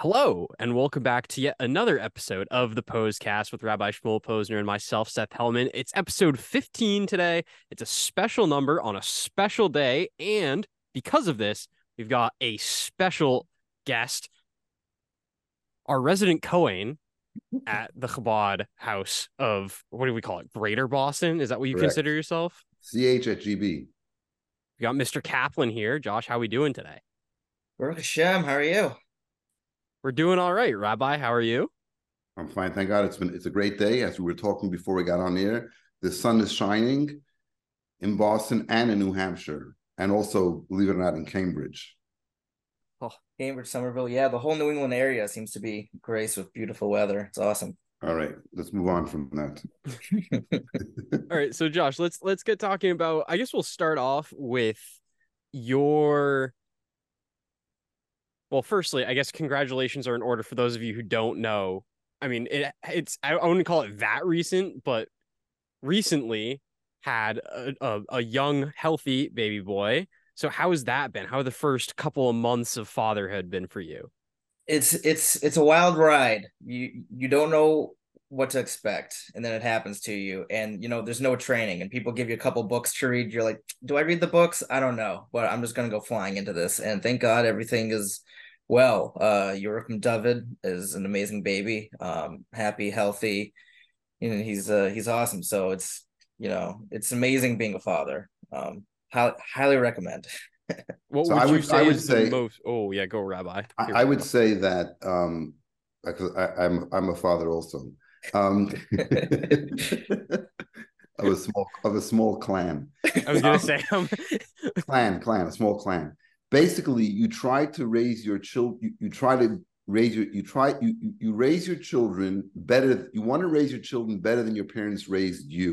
Hello, and welcome back to yet another episode of the Posecast with Rabbi Shmuel Posner and myself, Seth Hellman. It's episode 15 today. It's a special number on a special day. And because of this, we've got a special guest, our resident Cohen at the Chabad house of what do we call it? Greater Boston? Is that what you Correct. consider yourself? CH at GB. We got Mr. Kaplan here. Josh, how are we doing today? Baruch Hashem, how are you? We're doing all right. Rabbi, how are you? I'm fine, thank God. It's been it's a great day. As we were talking before we got on air, the sun is shining in Boston and in New Hampshire, and also, believe it or not, in Cambridge. Oh, Cambridge, Somerville, yeah, the whole New England area seems to be graced with beautiful weather. It's awesome. All right, let's move on from that. All right, so Josh, let's let's get talking about. I guess we'll start off with your. Well, firstly, I guess congratulations are in order for those of you who don't know. I mean, it it's I wouldn't call it that recent, but recently had a, a, a young, healthy baby boy. So how has that been? How have the first couple of months of fatherhood been for you? it's it's it's a wild ride. You you don't know what to expect, and then it happens to you, and you know there's no training, and people give you a couple books to read. You're like, do I read the books? I don't know, but I'm just gonna go flying into this, and thank God everything is well. Uh, Yurkim David is an amazing baby, um, happy, healthy. You know he's uh he's awesome. So it's you know it's amazing being a father. Um, hi- highly recommend. What So would I you would- say I would say- most? Oh yeah, go Rabbi. I, Here I we would say that um, because I, I'm I'm a father also. Um, of a small of a small clan. I was gonna um, say um, clan, clan, a small clan. Basically, you try to raise your children. You, you try to raise your. You try. You, you you raise your children better. You want to raise your children better than your parents raised you.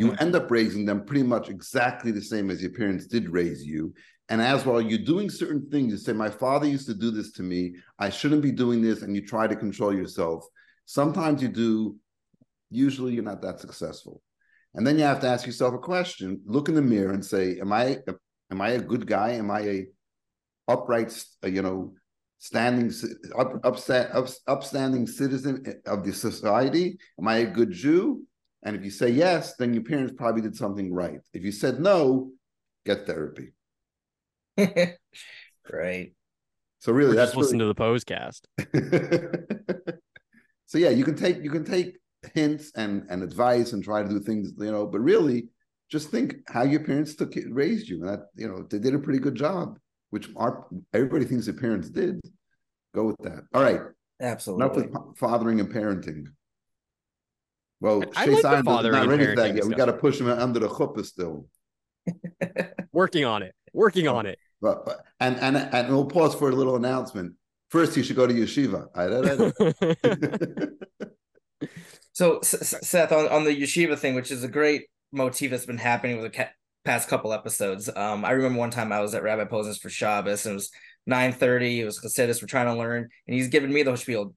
You Mhm. end up raising them pretty much exactly the same as your parents did raise you. And as while you're doing certain things, you say, "My father used to do this to me. I shouldn't be doing this," and you try to control yourself. Sometimes you do. Usually, you're not that successful. And then you have to ask yourself a question. Look in the mirror and say, "Am I am I a good guy? Am I a upright, uh, you know, standing up, upset, up, upstanding citizen of the society? Am I a good Jew?" And if you say yes, then your parents probably did something right. If you said no, get therapy. right. So really, or that's just listen really... to the Posecast. so yeah, you can take you can take hints and and advice and try to do things, you know, but really just think how your parents took it, raised you. And that you know they did a pretty good job, which our everybody thinks their parents did. Go with that. All right, enough Absolutely. with fathering and parenting. Well, I Chase like the is fathering not ready for that parenting yet. We got to push him under the chuppah still. Working on it. Working on it. But, but and and and we'll pause for a little announcement. First, you should go to yeshiva. So, S- S- Seth, on, on the yeshiva thing, which is a great motif that's been happening with the ca- past couple episodes. Um, I remember one time I was at Rabbi Posner's for Shabbos, and it was nine thirty. It was Chassidus. We're trying to learn, and he's giving me the spiel.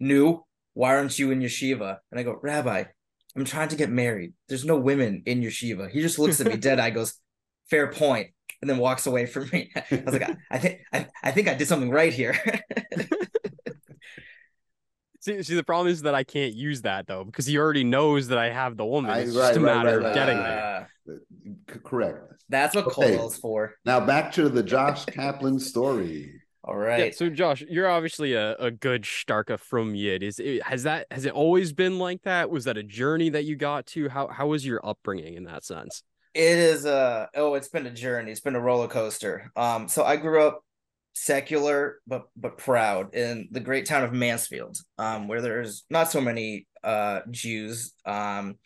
New, why aren't you in yeshiva? And I go, Rabbi, I'm trying to get married. There's no women in yeshiva. He just looks at me dead eye, goes, fair point, and then walks away from me. I was like, I, I think I, I think I did something right here. see, see, the problem is that I can't use that though because he already knows that I have the woman. I- It's right, just a right, matter right, of getting right. there. Uh, C- Correct. that's what Okay. Cole is for. Now back to the Josh Kaplan story. All right. Yeah, so Josh, you're obviously a, a good Starka from Yid. Is it, has that has it always been like that? Was that a journey that you got to? How how was your upbringing in that sense? It is a oh, it's been a journey. It's been a roller coaster. Um, so I grew up secular but but proud in the great town of Mansfield, um, where there's not so many uh Jews. Um,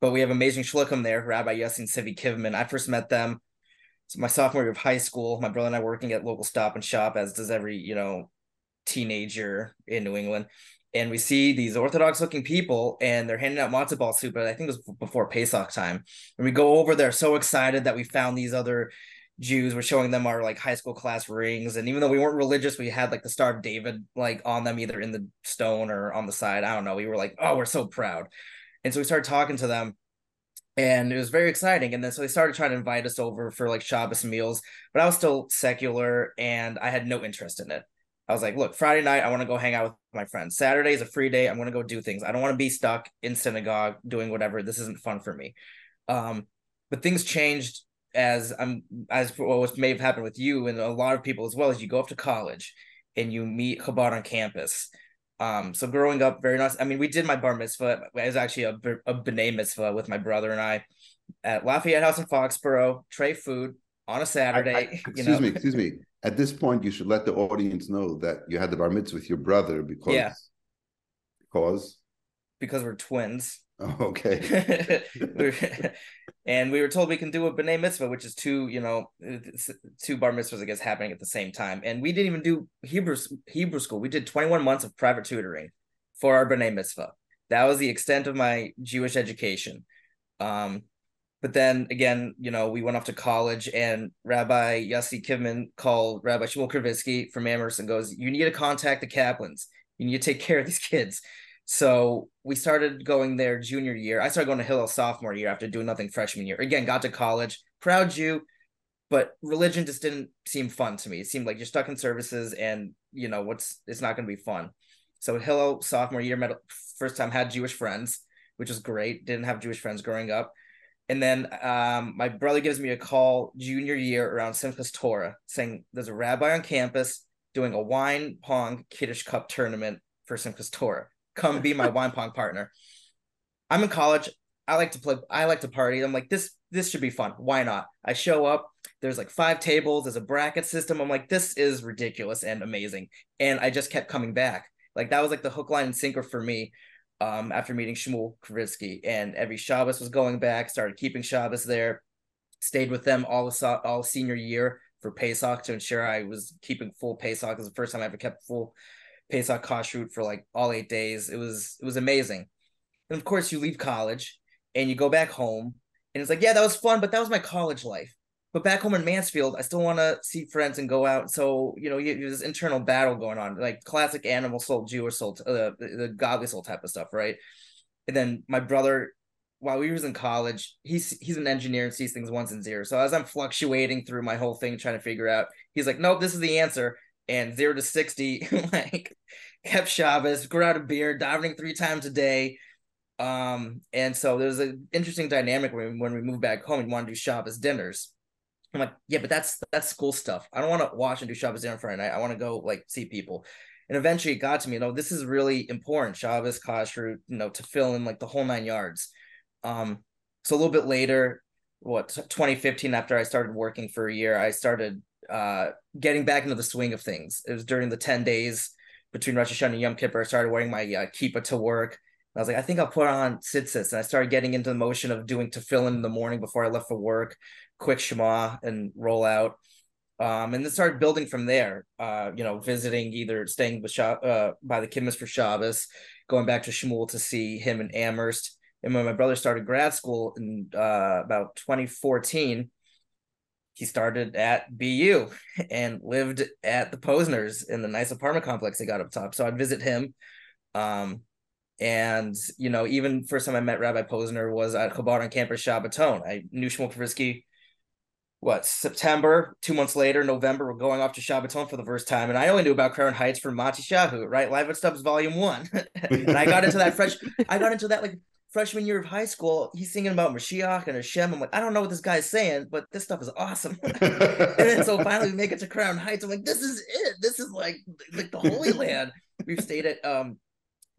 but we have amazing shluchim there, Rabbi Yossi Sivi Kivman. I first met them it's my sophomore year of high school. My brother and I working at local stop and shop, as does every, you know, teenager in New England. And we see these Orthodox looking people and they're handing out matzo ball soup, but I think it was before Pesach time. And we go over there so excited that we found these other Jews. We're showing them our like high school class rings. And even though we weren't religious, we had like the Star of David like on them, either in the stone or on the side. I don't know. We were like, oh, we're so proud. And so we started talking to them and it was very exciting. And then so they started trying to invite us over for like Shabbos meals, but I was still secular and I had no interest in it. I was like, look, Friday night, I want to go hang out with my friends. Saturday is a free day. I'm going to go do things. I don't want to be stuck in synagogue doing whatever. This isn't fun for me. Um, but things changed as I'm as what may have happened with you and a lot of people as well as you go off to college and you meet Chabad on campus. Um, so growing up, very nice. I mean, we did my bar mitzvah. It was actually a, a b'nai mitzvah with my brother and I at Lafayette House in Foxborough. Treif food on a Saturday. I, I, excuse know. me, excuse me. At this point, you should let the audience know that you had the bar mitzvah with your brother because yeah. because because we're twins. Okay. and we were told we can do a b'nai mitzvah, which is two, you know, two bar mitzvahs, I guess, happening at the same time. And we didn't even do Hebrew Hebrew school. We did 21 months of private tutoring for our b'nai mitzvah. That was the extent of my Jewish education. Um, but then again, you know, we went off to college, and Rabbi Yossi Kivman called Rabbi Shmuel Kravitsky from Amherst and goes, "You need to contact the Kaplans. You need to take care of these kids." So we started going there junior year. I started going to Hillel sophomore year after doing nothing freshman year. Again, got to college, proud Jew, but religion just didn't seem fun to me. It seemed like you're stuck in services, and you know what's it's not going to be fun. So Hillel sophomore year, met first time had Jewish friends, which was great. Didn't have Jewish friends growing up. And then um, my brother gives me a call junior year around Simchas Torah saying there's a rabbi on campus doing a wine pong Kiddush Cup tournament for Simchas Torah. Come be my wine pong partner. I'm in college. I like to play. I like to party. I'm like this. This should be fun. Why not? I show up. There's like five tables. There's a bracket system. I'm like, this is ridiculous and amazing. And I just kept coming back. Like that was like the hook, line, and sinker for me um, after meeting Shmuel Kravitsky. And every Shabbos was going back, started keeping Shabbos there, stayed with them all all senior year for Pesach to ensure I was keeping full Pesach. It was the first time I ever kept full Pesach kashrut for like all eight days. It was it was amazing. And of course, you leave college and you go back home, and it's like, yeah, that was fun, but that was my college life. But back home in Mansfield, I still want to see friends and go out. So you know, you, you this internal battle going on, like classic animal soul, Jewish soul, uh, the, the godly soul type of stuff, right? And then my brother, while we was in college, he's he's an engineer and sees things once and zero. So as I'm fluctuating through my whole thing, trying to figure out, he's like, nope, this is the answer. And zero to sixty, like kept Shabbos, grew out a beard, davening three times a day. Um, and so there's an interesting dynamic when we, when we moved back home and want to do Shabbos dinners I'm like, yeah, but that's that's school stuff. I don't want to watch and do Shabbos dinner Friday night. I want to go like see people. And eventually it got to me, you know, this is really important. Shabbos, kashrut, you know, tefillin like the whole nine yards. Um, so a little bit later, what 2015, after I started working for a year, I started uh getting back into the swing of things. It was during the 10 days between Rosh Hashanah and Yom Kippur. I started wearing my uh, kippah to work. I was like, I think I'll put on tzitzis. And I started getting into the motion of doing tefillin in the morning before I left for work quick Shema and roll out. Um, and then started building from there. Uh, you know, visiting either staying with uh, by the Kidmas for Shabbos, going back to Shmuel to see him in Amherst. And when my brother started grad school in uh, about 2014, he started at BU and lived at the Posners in the nice apartment complex they got up top. So I'd visit him. Um, and you know, even first time I met Rabbi Posner was at Chabad on campus Shabbaton. I knew Shmuel Kravitsky what September, two months later, November, we're going off to Shabbaton for the first time. And I only knew about Crown Heights from Matisyahu, right? Live at Stubb's Volume One. and I got into that fresh I got into that like freshman year of high school. He's singing about Mashiach and Hashem. I'm like, I don't know what this guy's saying, but this stuff is awesome. and then so finally we make it to Crown Heights. I'm like, this is it. This is like like the Holy Land. We've stayed at um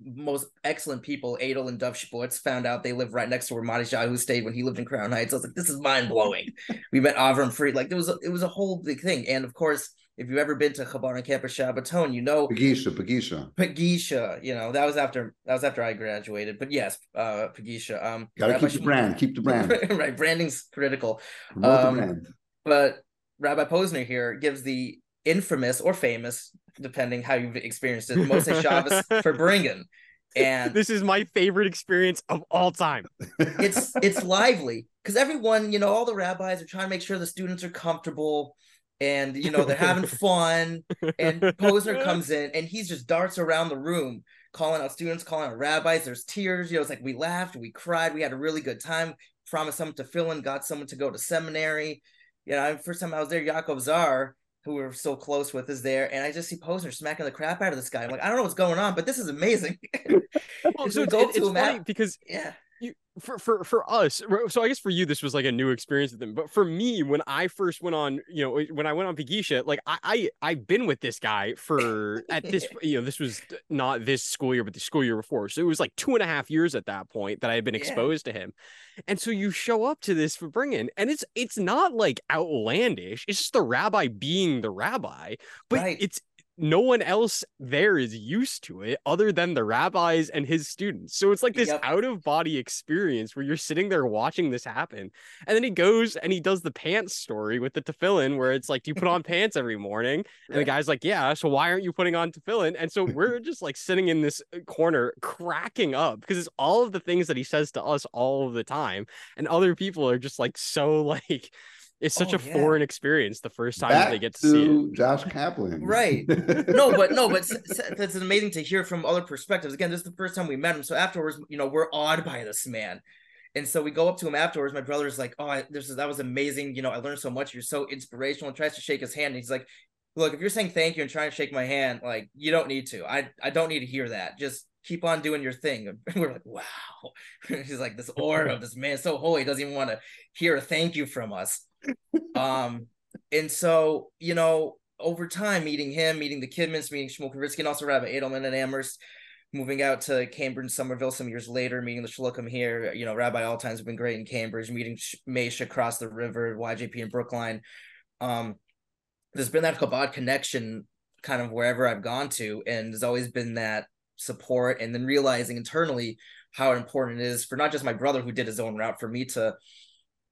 most excellent people, Adel and Dov Sports, found out they live right next to where Matisyahu stayed when he lived in Crown Heights. I was like, this is mind blowing. we met Avram Fried. Like there was a, it was a whole big thing. And of course, if you've ever been to Chabad on campus Shabbaton, you know Pegisha, Pegisha. Pegisha, you know, that was after that was after I graduated. But yes, uh Pegisha. Um gotta Rabbi keep the brand, keep the brand. right. Branding's critical. Um, brand. but Rabbi Posner here gives the infamous or famous depending how you've experienced it. Motzei Shabbos farbrengen. And this is my favorite experience of all time. it's it's lively because everyone, you know, all the rabbis are trying to make sure the students are comfortable and you know they're having fun. And Posner comes in and he's just darts around the room, calling out students, calling out rabbis. There's tears. You know, it's like we laughed, we cried, we had a really good time. Promised someone tefillin, got someone to go to seminary. You know, first time I was there, Yaakov Zar who we're so close with, is there, and I just see Posner smacking the crap out of this guy. I'm like, I don't know what's going on, but this is amazing. well, so it's, it's funny because yeah, for for for us so i guess for you this was like a new experience with them but for me when i first went on you know eh, when i went on Pegisha, like i, I i've been with this guy for at this you know this was not this school year but the school year before so it was like two and a half years at that point that i had been exposed yeah. to him and so you show up to this farbrengen and it's it's not like outlandish it's just the rabbi being the rabbi but right. it's no one else there is used to it other than the rabbis and his students. So it's like this yep. out of body experience where you're sitting there watching this happen. And then he goes and he does the pants story with the tefillin where it's like, Do you put on pants every morning? And the guy's like, Yeah, so why aren't you putting on tefillin? And so we're just like sitting in this uh, corner cracking up because it's all of the things that he says to us all of the time. And other people are just like so like it's such oh, a yeah. foreign experience the first time Back they get to, to see it. Josh Kaplan. Right. no, but no, but it's amazing to hear from other perspectives. Again, this is the first time we met him. So afterwards, you know, we're awed by this man. And so we go up to him afterwards. My brother's like, "Oh, I, this is that was amazing. You know, I learned so much. You're so inspirational." And tries to shake his hand. And he's like, "Look, if you're saying thank you and trying to shake my hand, like you don't need to. I I don't need to hear that. Just keep on doing your thing." And we're like, "Wow." he's like, "This aura of this man so holy doesn't even want to hear a thank you from us." Um, and so you know, over time, meeting him, meeting the Kivmans, meeting Shmuel Kravitsky, and also Rabbi Edelman and Amherst, moving out to Cambridge, Somerville some years later, meeting the Shluchim here. You know, Rabbi all times have been great in Cambridge, meeting Mesh across the river, YJP in Brookline. Um, there's been that Chabad connection kind of wherever I've gone to, and there's always been that support, and then realizing internally how important it is for not just my brother who did his own route, for me to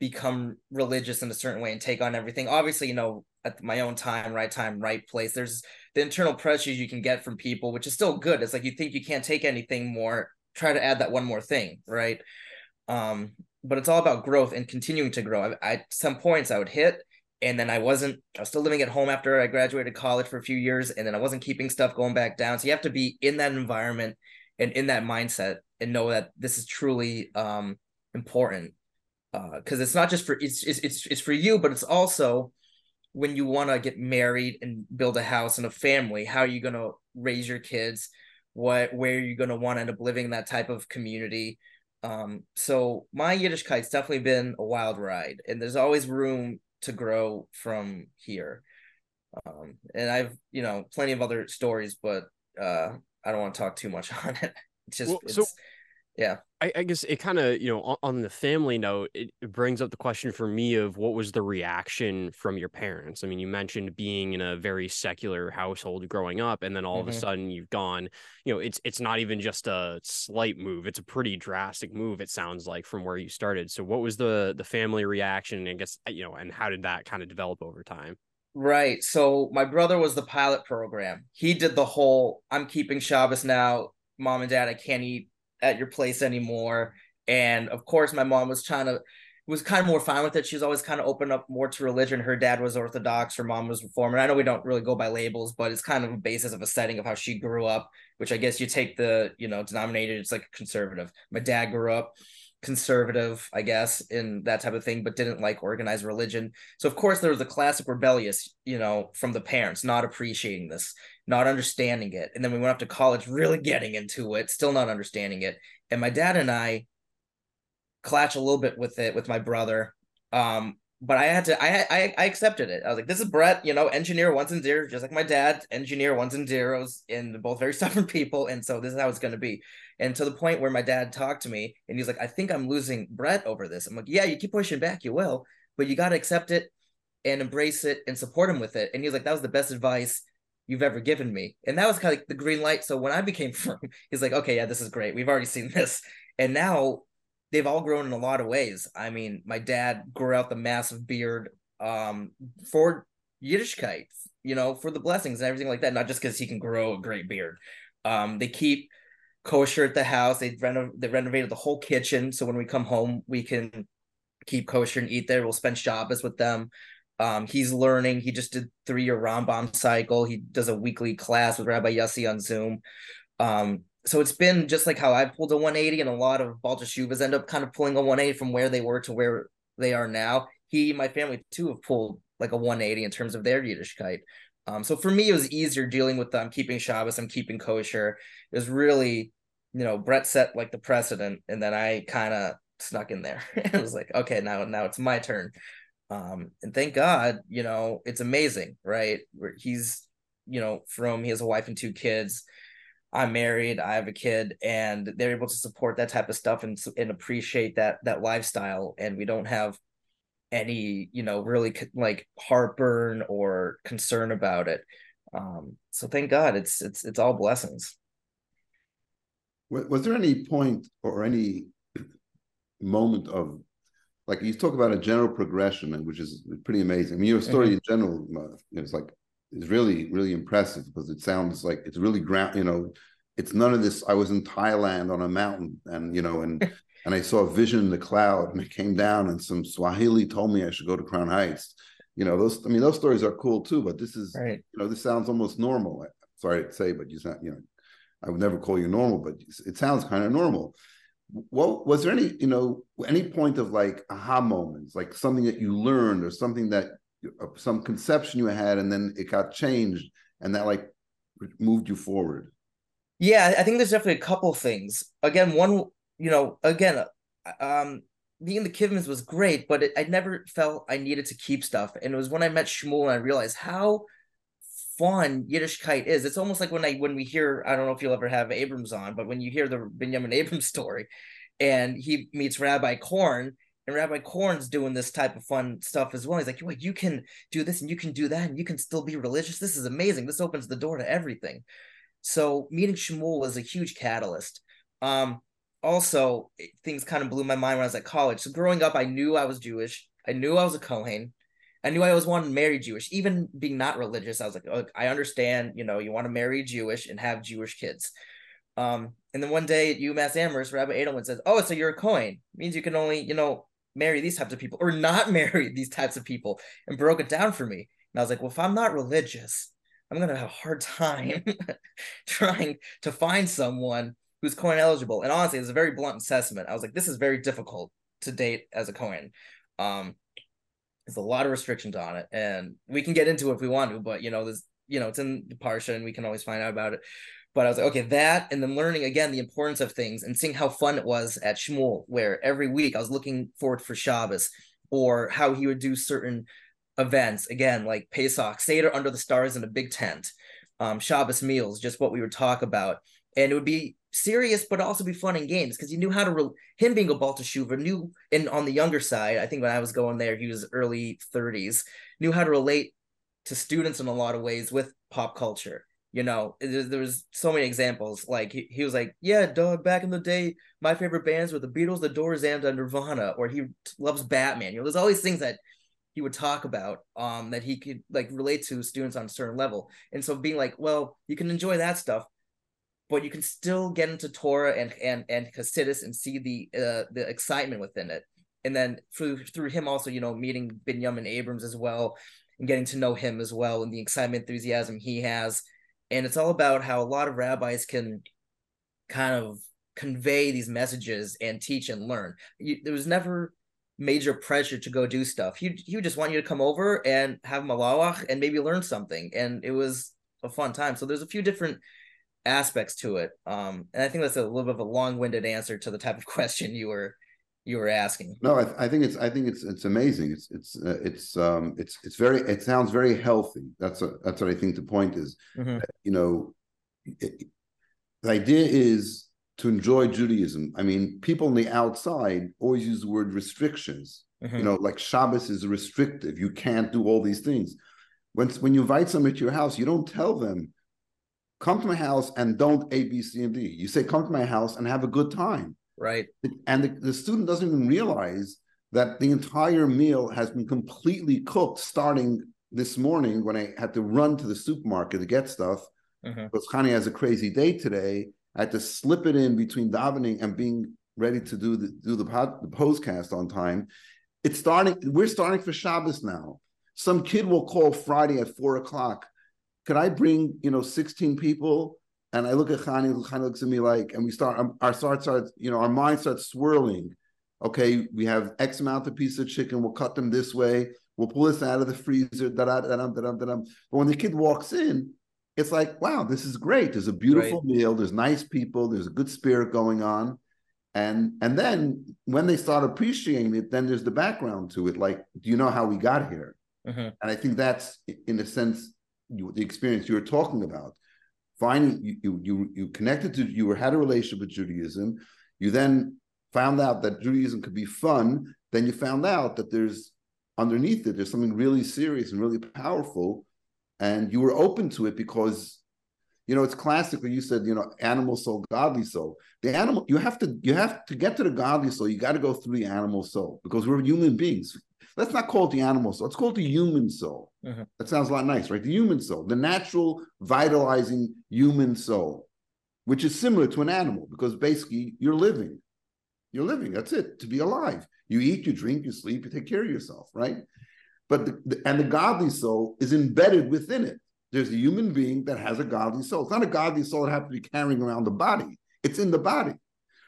become religious in a certain way and take on everything. Obviously, you know, at my own time, right time, right place. There's the internal pressures you can get from people, which is still good. It's like you think you can't take anything more, try to add that one more thing, right? Um, but it's all about growth and continuing to grow. I, I some points I would hit, and then I wasn't. I was still living at home after I graduated college for a few years, and then I wasn't keeping stuff going back down. So you have to be in that environment and in that mindset and know that this is truly um, important because uh, it's not just for it's, it's it's it's for you, but it's also when you want to get married and build a house and a family. How are you going to raise your kids? What where are you going to want to end up living in that type of community? Um, so my Yiddishkeit's definitely been a wild ride, and there's always room to grow from here. Um, and I've you know plenty of other stories, but uh, I don't want to talk too much on it. It's just well, it's, so yeah I, I guess it kind of you know on, on, the family note it, it, brings up the question for me of what was the reaction from your parents i mean you mentioned being in a very secular household growing up and then all mm-hmm. of a mm-hmm. sudden you've gone you know it's it's not even just a slight move it's a pretty drastic move it sounds like from where you started so what was the the family reaction i guess you know and how did that kind of develop over time Right. So my brother was the pilot program. He did the whole I'm keeping Shabbos now. Mom and dad, I can't eat at your place anymore. And of course, my mom was trying to was kind of more fine with it. She was always kind of open up more to religion. Her dad was Orthodox, her mom was Reform. And I know we don't really go by labels, but it's kind of a basis of a setting of how she grew up, which I guess you take the, you know, denominator, it's like conservative. My dad grew up conservative, I guess, in that type of thing, but didn't like organized religion. So of course there was a classic rebellious, you know, from the parents not appreciating this not understanding it. And then we went up to college, really getting into it, still not understanding it. And my dad and I clatch a little bit with it with my brother. Um, but I had to, I, I, I accepted it. I was like, this is Brett, you know, engineer ones and zeros, just like my dad, engineer ones and zeros, and both very stubborn people. And so this is how it's to be. And to the point where my dad talked to me and he's like, I think I'm losing Brett over this. I'm like, yeah, you keep pushing back, you will, but you got to accept it and embrace it and support him with it. And he's like, that was the best advice you've ever given me. And that was kind of like the green light. So when I became firm, he's like, okay, yeah, this is great. We've already seen this. And now they've all grown in a lot of ways. I mean, my dad grew out the massive beard um, for Yiddishkeit, you know, for the blessings and everything like that, not just because he can grow a great beard. Um, they keep kosher at the house. They they renovated the whole kitchen. So when we come home, we can keep kosher and eat there. We'll spend Shabbos with them. Um, he's learning. He just did three year Rambam cycle. He does a weekly class with Rabbi Yossi on Zoom. Um, so it's been just like how I pulled a 180, and a lot of Balta end up kind of pulling a 180 from where they were to where they are now. He, my family too, have pulled like a 180 in terms of their Yiddishkeit. Um, so for me, it was easier dealing with them, keeping Shabbos, I'm keeping kosher. It was really, you know, Brett set like the precedent, and then I kind of snuck in there. it was like, okay, now now it's my turn. Um, and thank God, you know, it's amazing, right? He's, you know, from he has a wife and two kids. I'm married, I have a kid, and they're able to support that type of stuff and and appreciate that that lifestyle. And we don't have any, you know, really like heartburn or concern about it. Um, so thank God, it's it's it's all blessings. Was there any point or any moment of like you talk about a general progression, which is pretty amazing. I mean, your story mm-hmm. in general uh, is like is really really impressive because it sounds like it's really ground. You know, it's none of this. I was in Thailand on a mountain, and you know, and and I saw a vision in the cloud, and it came down, and some Swahili told me I should go to Crown Heights. You know, those. I mean, those stories are cool too. But this is, right. you know, this sounds almost normal. Sorry to say, but you not, you know, I would never call you normal, but it sounds kind of normal what was there any you know any point of like aha moments like something that you learned or something that some conception you had and then it got changed and that like moved you forward yeah i think there's definitely a couple things again one you know again um being the Kivmans was great, but it, I never felt I needed to keep stuff. And it was when I met Shmuel and I realized how fun Yiddishkeit is. It's almost like when I when we hear I don't know if you'll ever have Abrams on, but when you hear the Benjamin Abrams story, and he meets Rabbi Korn, and Rabbi Korn's doing this type of fun stuff as well. He's like, well, you can do this and you can do that, and you can still be religious. This is amazing. This opens the door to everything. So meeting Shmuel was a huge catalyst. Um, also, things kind of blew my mind when I was at college. So growing up, I knew I was Jewish. I knew I was a Kohen. I knew I always wanted to marry Jewish, even being not religious. I was like, oh, I understand, you know, you want to marry Jewish and have Jewish kids. Um, and then one day at UMass Amherst, Rabbi Edelman says, "Oh, so you're a Kohen? Means you can only, you know, marry these types of people or not marry these types of people," and broke it down for me. And I was like, "Well, if I'm not religious, I'm gonna have a hard time trying to find someone who's Kohen eligible." And honestly, it's a very blunt assessment. I was like, "This is very difficult to date as a Kohen." Um, there's a lot of restrictions on it, and we can get into it if we want to, but you know, there's you know, it's in the parsha, and we can always find out about it. But I was like, okay, that, and then learning again the importance of things and seeing how fun it was at Shmuel, where every week I was looking forward for Shabbos, or how he would do certain events. Again, like Pesach, Seder under the stars in a big tent, um, Shabbos meals, just what we would talk about, and it would be serious but also be fun in games because he knew how to re- him being a Baal Teshuva knew and on the younger side I think when I was going there he was early 30s knew how to relate to students in a lot of ways with pop culture you know there, was so many examples like he, he was like yeah dog back in the day my favorite bands were the Beatles the Doors and Nirvana or he loves Batman you know there's all these things that he would talk about um that he could like relate to students on a certain level and so being like well you can enjoy that stuff but you can still get into Torah and and and Hasidus and see the uh, the excitement within it. And then through through him also, you know, meeting Benjamin Abrams as well and getting to know him as well and the excitement, enthusiasm he has. And it's all about how a lot of rabbis can kind of convey these messages and teach and learn. You, there was never major pressure to go do stuff. He he would just want you to come over and have malawach and maybe learn something. And it was a fun time. So there's a few different aspects to it. Um, and I think that's a little bit of a long-winded answer to the type of question you were you were asking. No, I, I think it's I think it's it's amazing. It's it's uh, it's um it's it's very it sounds very healthy. That's a, that's what I think the point is. Mm-hmm. You know, it, the idea is to enjoy Judaism. I mean, people on the outside always use the word restrictions. Mm-hmm. You know, like Shabbos is restrictive. You can't do all these things. When when you invite somebody to your house, you don't tell them come to my house and don't A, B, C, and D. You say, come to my house and have a good time. Right. And the, the student doesn't even realize that the entire meal has been completely cooked starting this morning when I had to run to the supermarket to get stuff. Mm-hmm. Because Khani has a crazy day today. I had to slip it in between davening and being ready to do the do the, pod, the postcast on time. It's starting. We're starting for Shabbos now. Some kid will call Friday at four o'clock could I bring, you know, 16 people? And I look at Khani, Khani looks at me like, and we start, um, our start starts, you know, our mind starts swirling. Okay, we have X amount of pieces of chicken. We'll cut them this way. We'll pull this out of the freezer. Da da da da da. But when the kid walks in, it's like, wow, this is great. There's a beautiful right. meal. There's nice people. There's a good spirit going on, and and then when they start appreciating it, then there's the background to it. Like, do you know how we got here? Mm-hmm. And I think that's, in a sense, you, the experience you were talking about. Finding you, you you connected to you had a relationship with Judaism. You then found out that Judaism could be fun. Then you found out that there's underneath it there's something really serious and really powerful, and you were open to it because you know it's classically you said you know animal soul godly soul the animal you have to you have to get to the godly soul you got to go through the animal soul because we're human beings let's not call it the animal soul. Let's call it the human soul. Mm-hmm. That sounds a lot nice, right? The human soul, the natural, vitalizing human soul, which is similar to an animal because basically you're living. You're living. That's it. To be alive, you eat, you drink, you sleep, you take care of yourself, right? But the, the, and the godly soul is embedded within it. There's a human being that has a godly soul. It's not a godly soul that has to be carrying around the body. It's in the body.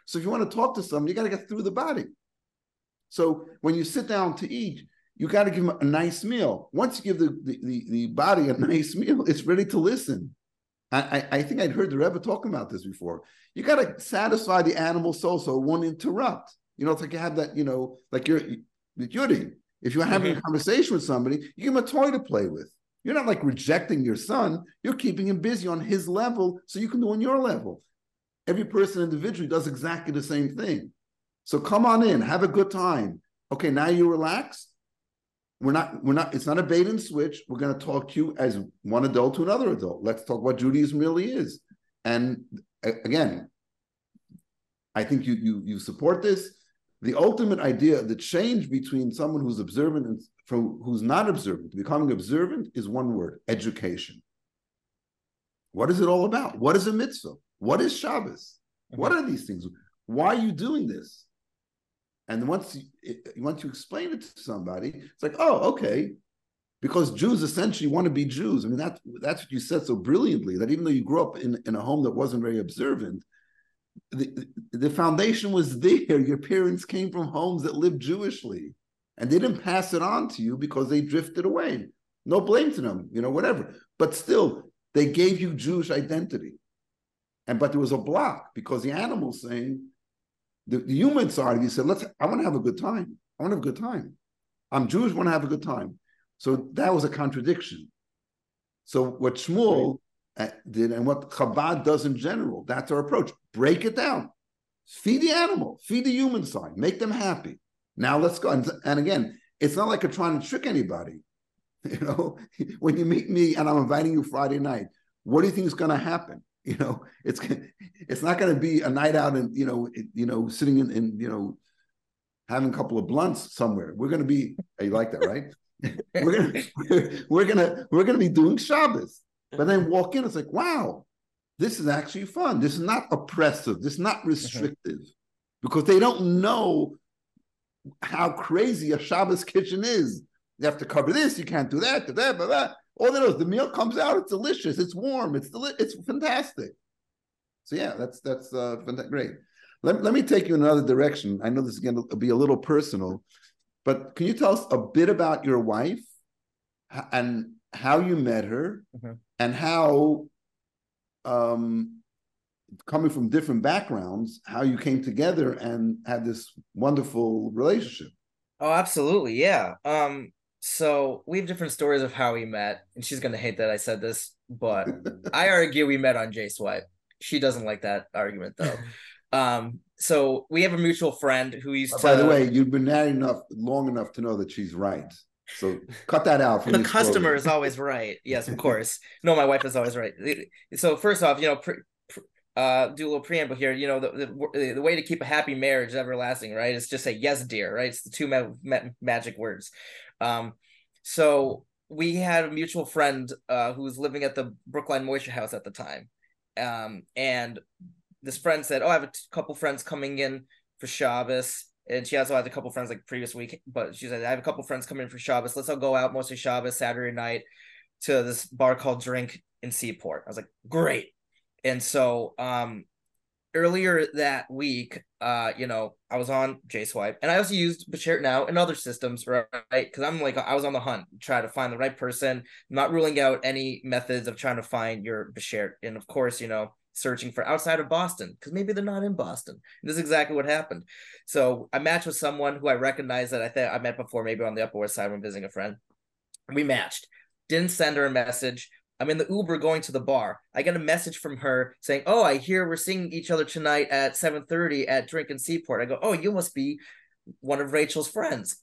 So if you want to talk to someone, you got to get through the body. So when you sit down to eat, you got to give them a nice meal. Once you give the, the, the, body a nice meal, it's ready to listen. I, I, think I'd heard the Rebbe talking about this before. You got to satisfy the animal soul so it won't interrupt. You know, it's like you have that, you know, like you're Yudi. If you're having mm-hmm. a conversation with somebody, you give him a toy to play with. You're not like rejecting your son. You're keeping him busy on his level so you can do on your level. Every person individually does exactly the same thing. So come on in, have a good time. Okay, now you relax. We're not, we're not, it's not a bait and switch. We're going to talk to you as one adult to another adult. Let's talk what Judaism really is. And again, I think you you you support this. The ultimate idea, the change between someone who's observant and from who's not observant becoming observant is one word: education. What is it all about? What is a mitzvah? What is Shabbos? What mm-hmm. are these things? Why are you doing this? And once you, once you explain it to somebody, it's like, oh, okay, because Jews essentially want to be Jews. I mean, that that's what you said so brilliantly. That even though you grew up in, in a home that wasn't very observant, the, the foundation was there. Your parents came from homes that lived Jewishly, and they didn't pass it on to you because they drifted away. No blame to them, you know, whatever. But still, they gave you Jewish identity. And but there was a block because the animals saying, the, the human side of you said, let's, I want to have a good time. I want to have a good time. I'm Jewish, want to have a good time. So that was a contradiction. So what Shmuel right. Uh, did and what Chabad does in general, that's our approach. Break it down. Feed the animal, feed the human side, make them happy. Now let's go. And, and again, it's not like you're trying to trick anybody. You know, when you meet me and I'm inviting you Friday night, what do you think is going to happen? You know, it's it's not going to be a night out and you know, it, you know, sitting in, in you know, having a couple of blunts somewhere. We're going to be. You like that, right? we're gonna we're, we're gonna we're gonna be doing Shabbos. But then walk in, it's like, wow, this is actually fun. This is not oppressive. This is not mm-hmm. restrictive, because they don't know how crazy a Shabbos kitchen is. You have to cover this. You can't do that. Da, da, da. All know is the meal comes out. It's delicious. It's warm. It's deli- It's fantastic. So yeah, that's that's uh, great. Let, let me take you in another direction. I know this is going to be a little personal, but can you tell us a bit about your wife and how you met her mm-hmm. and how, um, coming from different backgrounds, how you came together and had this wonderful relationship? Oh, absolutely. Yeah. Um, so we have different stories of how we met, and she's gonna hate that I said this, but I argue we met on J Swipe. She doesn't like that argument though. Um, so we have a mutual friend who used oh, to. By the way, you've been married enough long enough to know that she's right. So cut that out. the customer is always right. Yes, of course. No, my wife is always right. So first off, you know, pre- uh, do a little preamble here. You know, the, the the way to keep a happy marriage everlasting, right? Is just say yes, dear. Right? It's the two ma- ma- magic words. Um, so we had a mutual friend uh, who was living at the Brookline Moishe House at the time. Um, and this friend said, Oh, I have a t- couple friends coming in for Shabbos. And she also had a couple friends like previous week, but she said, I have a couple friends coming in for Shabbos. Let's all go out mostly Shabbos, Saturday night to this bar called Drink in Seaport. I was like, Great. And so um earlier that week, uh, you know, I was on JSwipe, and I also used Bashert now in other systems, right? Because I'm like, I was on the hunt, try to find the right person, not ruling out any methods of trying to find your Bashert, and of course, you know, searching for outside of Boston because maybe they're not in Boston. And this is exactly what happened. So I matched with someone who I recognized that I think I met before, maybe on the Upper West Side when visiting a friend. We matched. Didn't send her a message. I'm in the Uber going to the bar. I get a message from her saying, "Oh, I hear we're seeing each other tonight at 7:30 at Drink and Seaport." I go, "Oh, you must be one of Rachel's friends."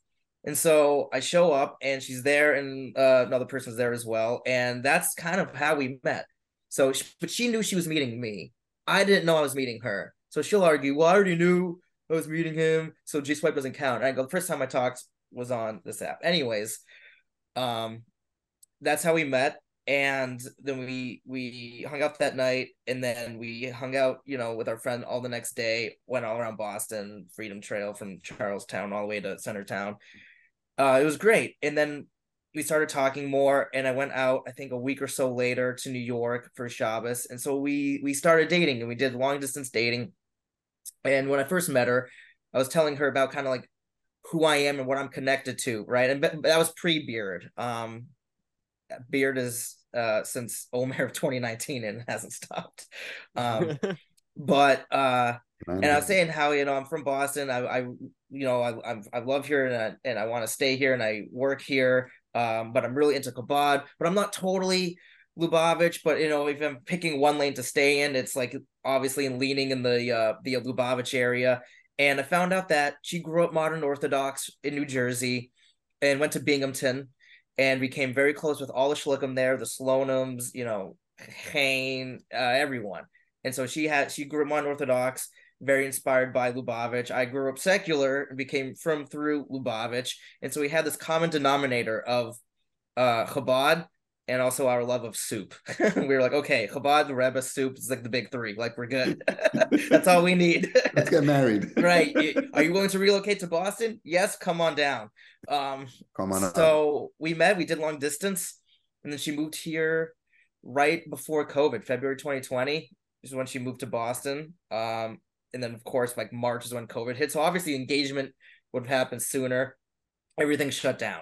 And so I show up and she's there and uh, another person's there as well. And that's kind of how we met. So, but she knew she was meeting me. I didn't know I was meeting her. So she'll argue, well, I already knew I was meeting him. So JSwipe doesn't count. And I go, the first time I talked was on this app. Anyways, um, that's how we met. And then we we hung out that night, and then we hung out, you know, with our friend all the next day. Went all around Boston, Freedom Trail from Charlestown all the way to Centertown. Uh, it was great. And then we started talking more and I went out I think a week or so later to New York for Shabbos and so we we started dating and we did long distance dating and when I first met her I was telling her about kind of like who I am and what I'm connected to right and that was pre beard um beard is uh since Omer of 2019 and hasn't stopped um but uh and I was saying how you know I'm from Boston. I, I you know I I, I love here and I, and I want to stay here and I work here. Um, but I'm really into Chabad, but I'm not totally Lubavitch. But you know, if I'm picking one lane to stay in, it's like obviously leaning in the uh, the Lubavitch area. And I found out that she grew up modern Orthodox in New Jersey, and went to Binghamton, and became very close with all the Shluchim there, the Slonims, you know, Hain, uh, everyone. And so she had she grew up modern Orthodox very inspired by Lubavitch. I grew up secular and became from through Lubavitch. And so we had this common denominator of uh Chabad and also our love of soup. we were like, okay, Chabad, the Rebbe, soup is like the big three. Like we're good. That's all we need. Let's get married. right. Are you willing to relocate to Boston? Yes, come on down. Um come on. So up. we met, we did long distance, and then she moved here right before COVID, February 2020 is when she moved to Boston. Um, and then of course like March is when COVID hit. So obviously engagement would have happened sooner. Everything shut down.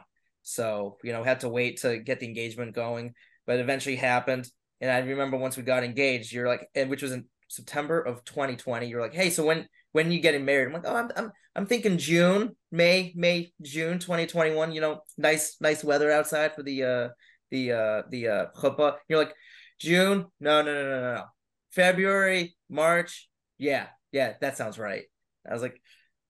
So, you know, had to wait to get the engagement going, but eventually happened. And I remember once we got engaged, you're like, and which was in September of 2020. You're like, hey, so when when you getting married? I'm like, oh, I'm I'm I'm thinking June, May, May, June 2021. You know, nice nice weather outside for the uh the uh the uh chuppah. You're like, June? No, no, no, no, no, no. February, March. Yeah, yeah, that sounds right. I was like,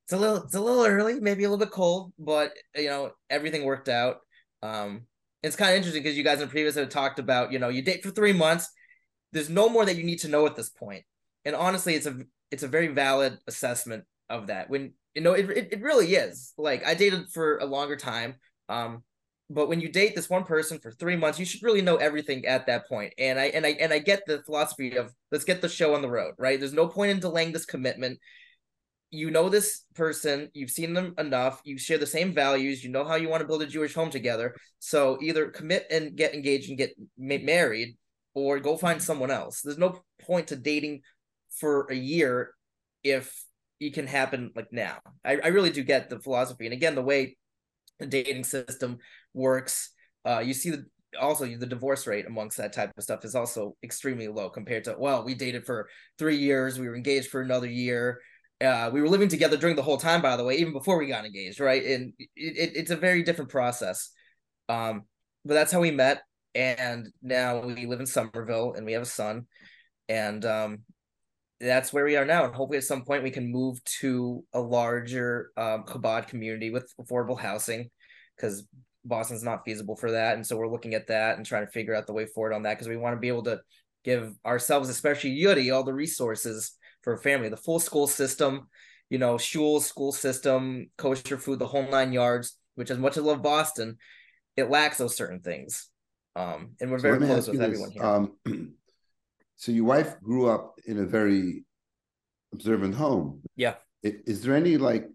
it's a little, it's a little early, maybe a little bit cold, but you know, everything worked out. Um, it's kind of interesting because you guys in previous have talked about, you know, you date for three months. There's no more that you need to know at this. And honestly, it's a, it's a very valid assessment of that. When you know, it, it, it really is. Like I dated for a longer time. Um, but when you date this one person for three months, you should really know everything at that point. And I and I and I get the philosophy of let's get the show on the road, right? There's no point in delaying this commitment. You know this person, you've seen them enough, you share the same values, you know how you want to build a Jewish home together. So either commit and get engaged and get married, or go find someone else. There's no point to dating for a year if it can happen like now. I, I really do get the philosophy. And again, the way the dating system works. Uh, you see the also the divorce rate amongst that type of stuff is also extremely low compared to well we dated for three years we were engaged for another year uh, we were living together during the whole time by the way even before we got engaged right? And it, it, it's a very different process. Um, but that's how we met. And now we live in somerville and we have a son. And um, that's where we are now. And hopefully at some point we can move to a larger um, chabad community with affordable housing because Boston's not feasible for that. And so we're looking at that and trying to figure out the way forward on that because we want to be able to give ourselves, especially Yuri, all the resources for family, the full school system, you know, shul, school system, kosher food, the whole nine yards, which as much as I love Boston, it lacks those certain things. Um, and we're so very close with everyone here. Um, so your wife grew up in a very observant home. Yeah. Is there any like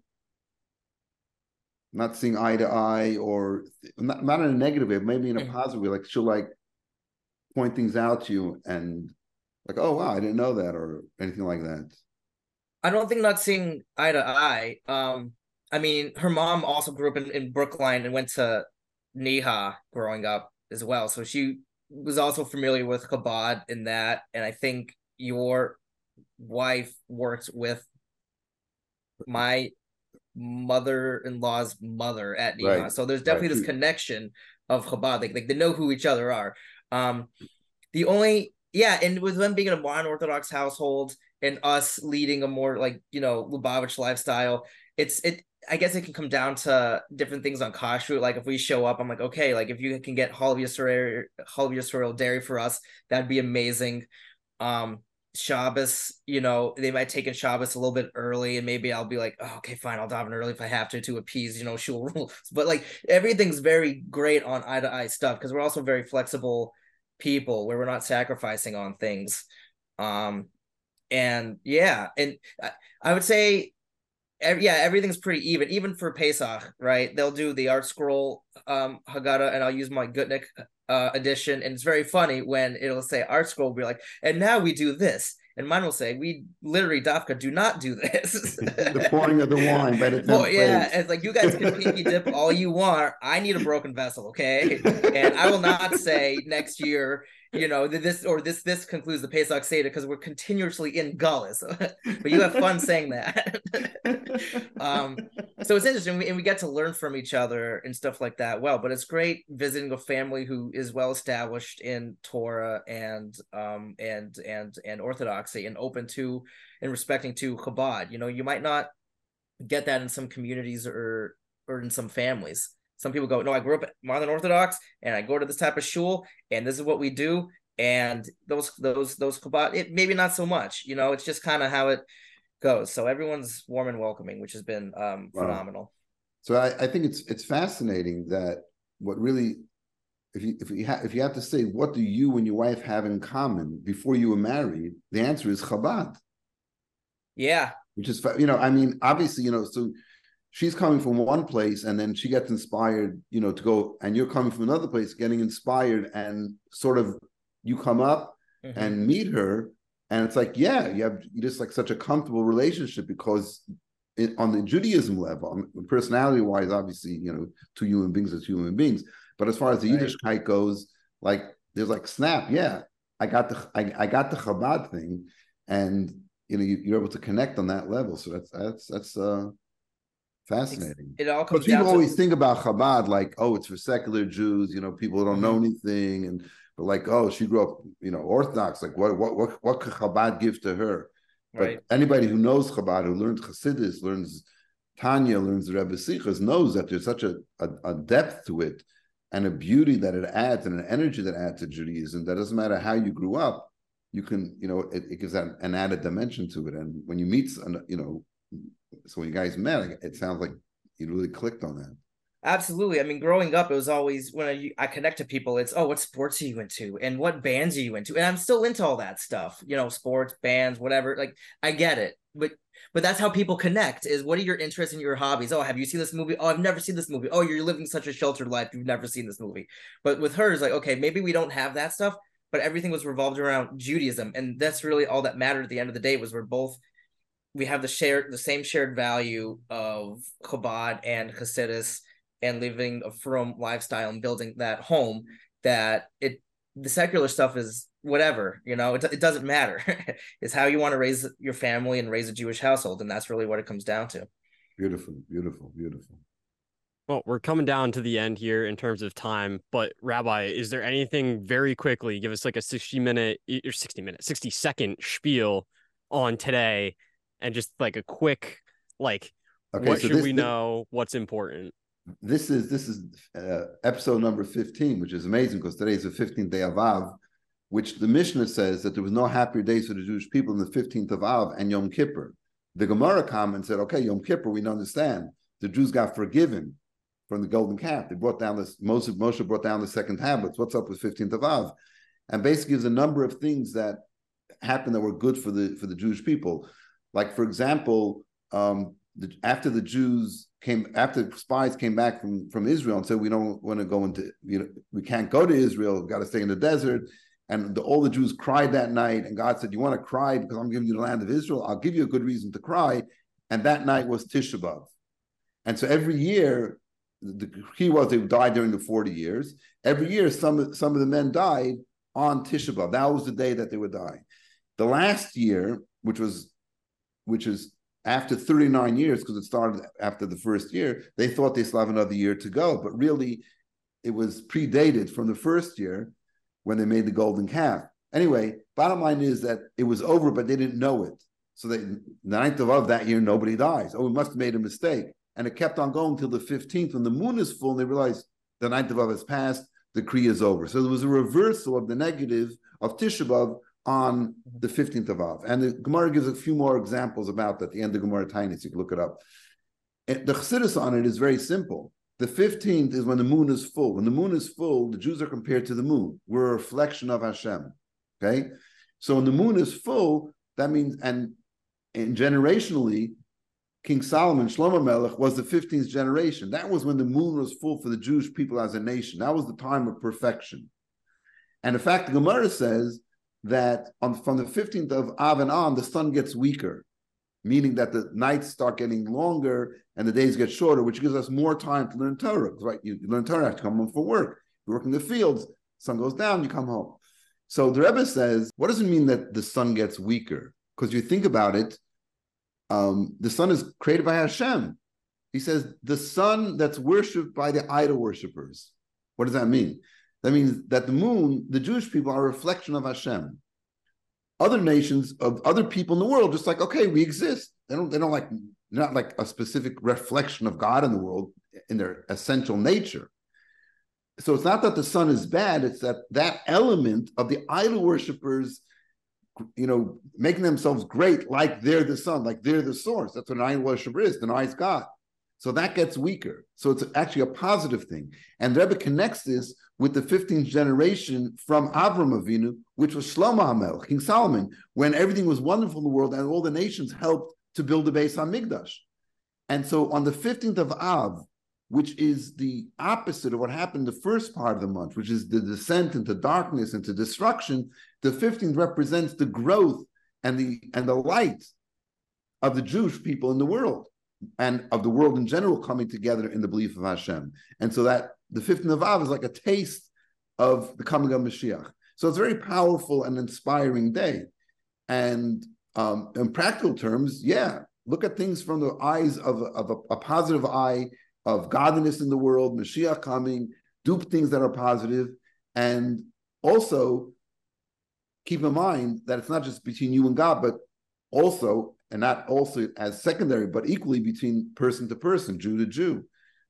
not seeing eye to eye or not, not in a negative way, maybe in a mm-hmm. positive way. Like she'll like point things out to you and like, oh wow, I didn't know that or anything like that. I don't think not seeing eye to eye. Um, I mean, her mom also grew up in, in Brookline and went to Neha growing up as well, so she was also familiar with Chabad in that, and I think your wife worked with my mother-in-law's mother at Neha. Right. So there's definitely Right. this connection of Chabad. Like, like they know who each other are. Um, the only yeah, and with them being in a modern Orthodox household and us leading a more like you know Lubavitch lifestyle, it's it. I guess it can come down to different things on kashrut. Like if we show up, I'm like, okay, like if you can get Halav Yisrael, Halav Yisrael dairy for us, that'd be amazing. Um, Shabbos, you know, they might take in Shabbos a little bit early, and maybe I'll be like, oh, okay, fine, I'll daven early if I have to to appease, you know, shul rules. But like everything's very great on eye to eye stuff because we're also very flexible people where we're not sacrificing on things. Um, and yeah, and I, I would say, ev- yeah, everything's pretty even, even for Pesach, right? They'll do the ArtScroll um Haggadah, and I'll use my Gutnick uh edition, and it's very funny when it'll say ArtScroll will be like, and now we do this, and mine will say, we literally Dafka do not do this. the pouring of the wine but tenth Well, yeah, place. it's like you guys can pinky dip all you want. I need a broken vessel, okay? And I will not say next year, you know, this or this this concludes the Pesach Seder because we're continuously in Gullus. but you have fun saying that. um, so it's interesting, and we get to learn from each other and stuff like that. Well, but it's great visiting a family who is well established in Torah and um and and and Orthodoxy and open to and respecting to Chabad. You know, you might not get that in some communities or or in some families. Some people go, no, I grew up modern Orthodox and I go to this type of shul and this is what we do. And those those those Chabad, it maybe not so much. You know, it's just kind of how it goes. So everyone's warm and welcoming, which has been um Wow. phenomenal. So I, I think it's it's fascinating that what really, if you if you ha- if you have to say what do you and your wife have in common before you were married, the answer is Chabad, Yeah, which is you know I mean obviously you know so she's coming from one place and then she gets inspired you know to go and you're coming from another place getting inspired and sort of you come up Mhm. and meet her and it's like yeah you have just like such a comfortable relationship because it, on the judaism level personality wise obviously you know two human beings as human beings but as far as the Right. yiddishkeit goes like there's like snap yeah i got the i, I got the chabad thing and you know you, you're able to connect on that level so that's that's that's uh fascinating it all comes. but people down to always think about Chabad like, oh, it's for secular Jews, you know, people who don't know Mm-hmm. anything, and but like, oh, she grew up, you know, Orthodox. Like, what, what, what, what could Chabad give to her? But right. anybody who knows Chabad, who learns Chassidus, learns Tanya, learns the Rebbe Sichas, knows that there's such a, a, a depth to it and a beauty that it adds and an energy that adds to Judaism that doesn't matter how you grew up, you can, you know, it, it gives that an added dimension to it. And when you meet, you know, so when you guys met, it sounds like you really clicked on that. Absolutely. I mean, growing up, it was always when I, I connect to people, it's, oh, what sports are you into? And what bands are you into? And I'm still into all that stuff, you know, sports, bands, whatever. Like, I get it. But but that's how people connect is what are your interests and your hobbies? Oh, have you seen this movie? Oh, I've never seen this movie. Oh, you're living such a sheltered life. You've never seen this movie. But with hers, like, okay, maybe we don't have that stuff, but everything was revolved around Judaism. And that's really all that mattered at the end of the day was we're both we have the shared the same shared value of Chabad and Hasidus and living a frum lifestyle and building that home that it the secular stuff is whatever you know it, it doesn't matter it's how you want to raise your family and raise a jewish household and that's really what it comes down to Beautiful, beautiful, beautiful. Well, we're coming down to the end here in terms of time, but Rabbi, is there anything very quickly? Give us like a 60 minute or 60 minute, 60 second spiel on today and just like a quick, like, Okay, what so should this, we know? What's important? This is this is uh, episode number fifteen, which is amazing because today is the fifteenth day of Av, which the Mishnah says that there was no happier days for the Jewish people than the fifteenth of Av and Yom Kippur. The Gemara comment said, "Okay, Yom Kippur, we understand the Jews got forgiven from the golden calf. They brought down this Moshe Moshe brought down the second tablets. What's up with fifteenth of Av?" And basically, gives a number of things that happened that were good for the for the Jewish people. Like, for example, um, the, after the Jews came, after spies came back from from Israel and said, "We don't want to go into, you know, we can't go to Israel. Got to stay in the desert." and the, all the Jews cried that night. And God said, "You want to cry because I'm giving you the land of Israel? I'll give you a good reason to cry." And that night was Tisha B'av. And so every year, the key was they died during the 40 years. Every year, some, some of the men died on Tisha B'av. That was the day that they would die. The last year, which was which is after 39 years, because it started after the first year, they thought they still have another year to go. But really, it was predated from the first year when they made the golden calf. Anyway, bottom line is that it was over, but they didn't know it. So they, the ninth of that year, nobody dies. Oh, we must have made a mistake. And it kept on going till the 15th. When the moon is full, and they realized the ninth of Av has passed, the Kriya is over. So there was a reversal of the negative of Tisha B'Av on mm-hmm. the 15th of Av. And the Gemara gives a few more examples about that at the end of Gemara Taanis, so you can look it up. And the Chassidus on it is very simple. The 15th is when the moon is full. When the moon is full, the Jews are compared to the moon. We're a reflection of Hashem. Okay? So when the moon is full, that means, and, and generationally, King Solomon, Shlomo Melech, was the 15th generation. That was when the moon was full for the Jewish people as a nation. That was the time of perfection. And in fact, the Gemara says that on, from the 15th of Av on, the sun gets weaker, meaning that the nights start getting longer and the days get shorter, which gives us more time to learn Torah. Right? You, you learn Torah, you come home for work. You work in the fields, sun goes down, you come home. So the Rebbe says, what does it mean that the sun gets weaker? Because you think about it, um, the sun is created by Hashem. He says the sun that's worshipped by the idol worshippers. What does that mean? That means that the moon, the Jewish people, are a reflection of Hashem. Other nations of other people in the world, just like okay, we exist. They don't. They don't like they're not like a specific reflection of God in the world in their essential nature. So it's not that the sun is bad; it's that that element of the idol worshippers, you know, making themselves great, like they're the sun, like they're the source. That's what an idol worshiper is, denies God. So that gets weaker. So it's actually a positive thing. And Rebbe connects this with the 15th generation from Avram Avinu, which was Shlomo Hamel, King Solomon, when everything was wonderful in the world and all the nations helped to build the Beis HaMikdash. And so on the 15th of Av, which is the opposite of what happened the first part of the month, which is the descent into darkness, into destruction, the 15th represents the growth and the and the light of the Jewish people in the world and of the world in general coming together in the belief of Hashem. And so that the 15th of Av is like a taste of the coming of Mashiach. So it's a very powerful and inspiring day. And um, in practical terms, yeah, look at things from the eyes of, of a, a positive eye of godliness in the world, Mashiach coming, do things that are positive, and also keep in mind that it's not just between you and God, but also and not also as secondary, but equally between person to person, Jew to Jew.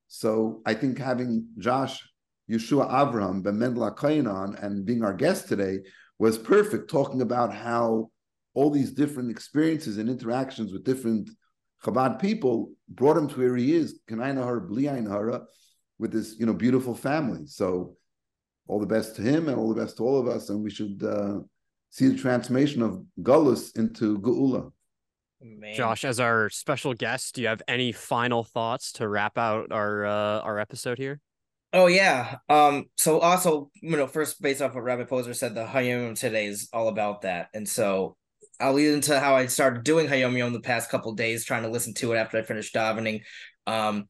So I think having Josh Yeshua Avram Ben Mendel on and being our guest today was perfect, talking about how all these different experiences and interactions with different Chabad people brought him to where he is, Kanai Bli with this you know beautiful family. So all the best to him and all the best to all of us, and we should uh, see the transformation of Gullus into Geula. Man. Josh, as our special guest, do you have any final thoughts to wrap out our uh, our episode here? Oh yeah. Um. So also, you know, first based off what Rabbi Posner said, the Hayom today is all about that, and so I'll lead into how I started doing Hayom Yom the past couple days, trying to listen to it after I finished davening. Um,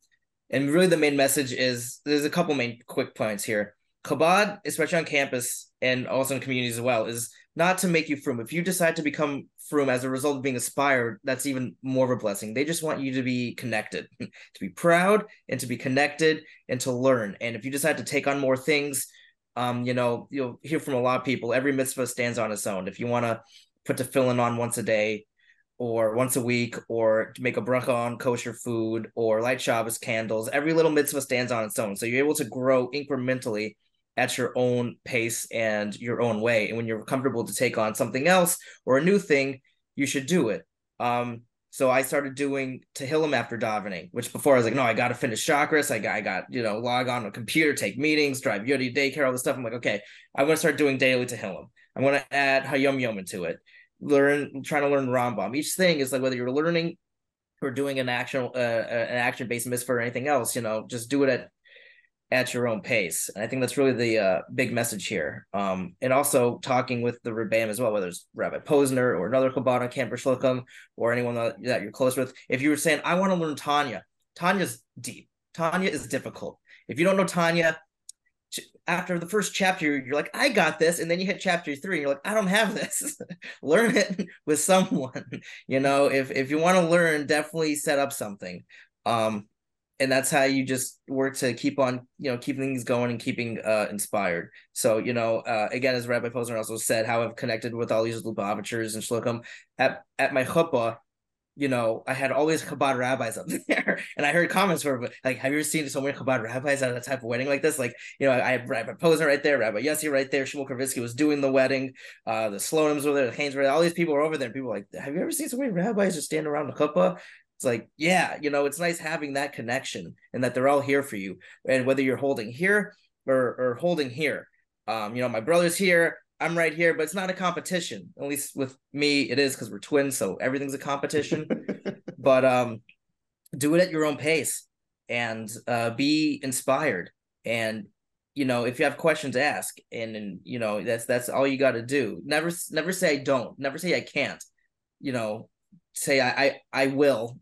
and really the main message is there's a couple main quick points here. Chabad, especially on campus and also in communities as well, is not to make you frum. If you decide to become frum as a result of being aspired, that's even more of a blessing. They just want you to be connected, to be proud and to be connected and to learn. And if you decide to take on more things, um, you know, you'll hear from a lot of people. Every mitzvah stands on its own. If you want to put tefillin on once a day, or once a week, or make a bracha on kosher food, or light Shabbos candles, every little mitzvah stands on its own. So you're able to grow incrementally at your own pace and your own way. And when you're comfortable to take on something else or a new thing, you should do it. Um, so I started doing Tehillim after davening, which before I was like, no, I got to finish Shacharis. I got, I got, you know, log on a computer, take meetings, drive Yodi daycare, all this stuff. I'm like, okay, I'm going to start doing daily Tehillim. I'm going to add Hayom Yom into it. Learn, trying to learn Rambam. Each thing is like whether you're learning or doing an action, uh, an action based mitzvah or anything else, you know, just do it at at your own pace. And I think that's really the uh, big message here. Um, and also talking with the Rebbeim as well, whether it's Rabbi Posner or another Chabad camper Shluchim or anyone that, that you're close with. If you were saying, I want to learn Tanya, Tanya's deep. Tanya is difficult. If you don't know Tanya, after the first chapter, you're like, I got this. And then you hit chapter three, and you're like, I don't have this. learn it with someone. You know, if if you want to learn, definitely set up something. Um, and that's how you just work to keep on you know keeping things going and keeping uh inspired so you know uh again as rabbi posner also said how i've connected with all these lubavitchers and shluchim at at my chuppah you know, I had all these Chabad rabbis up there, and I heard comments from like, "Have you ever seen so many Chabad rabbis at a type of wedding like this?" Like, you know, I had Rabbi Posner right there, Rabbi Yossi right there, Shmuel Kravitsky was doing the wedding, uh, the Slonims were there, the Haynes were there, all these people were over there, and people were like, "Have you ever seen so many rabbis just standing around the chuppah?" It's like, yeah, you know, it's nice having that connection and that they're all here for you. And whether you're holding here or, or holding here, um, you know, my brother's here, I'm right here, but it's not a competition. At least with me, it is because we're twins, so everything's a competition. but um, do it at your own pace and uh, be inspired. And you know, if you have questions, ask. And, and you know, that's that's all you got to do. Never never say I don't. Never say I can't. You know, say I, I I will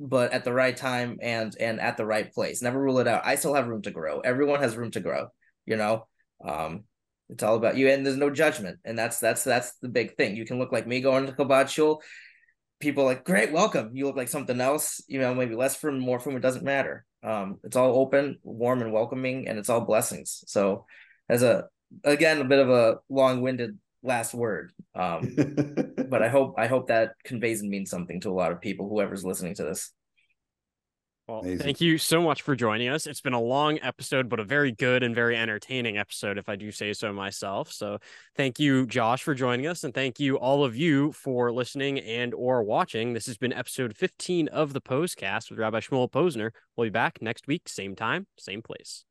but at the right time and and at the right place. Never rule it out. I still have room to grow. Everyone has room to grow. You know, um, it's all about you, and there's no judgment, and that's that's that's the big thing. You can look like me going to Chabad shul. People like, great, welcome. You look like something else. You know, maybe less frum, more frum. It doesn't matter. Um, it's all open, warm, and welcoming, and it's all blessings. So, as a again, a bit of a long-winded last word. Um, but I hope I hope that conveys and means something to a lot of people, whoever's listening to this. Well, Amazing. thank you so much for joining us. It's been a long episode, but a very good and very entertaining episode, if I do say so myself. So thank you, Josh, for joining us, and thank you all of you for listening and or watching. This has been episode 15 of the Pos-cast with Rabbi Shmuel Posner. We'll be back next week, same time, same place.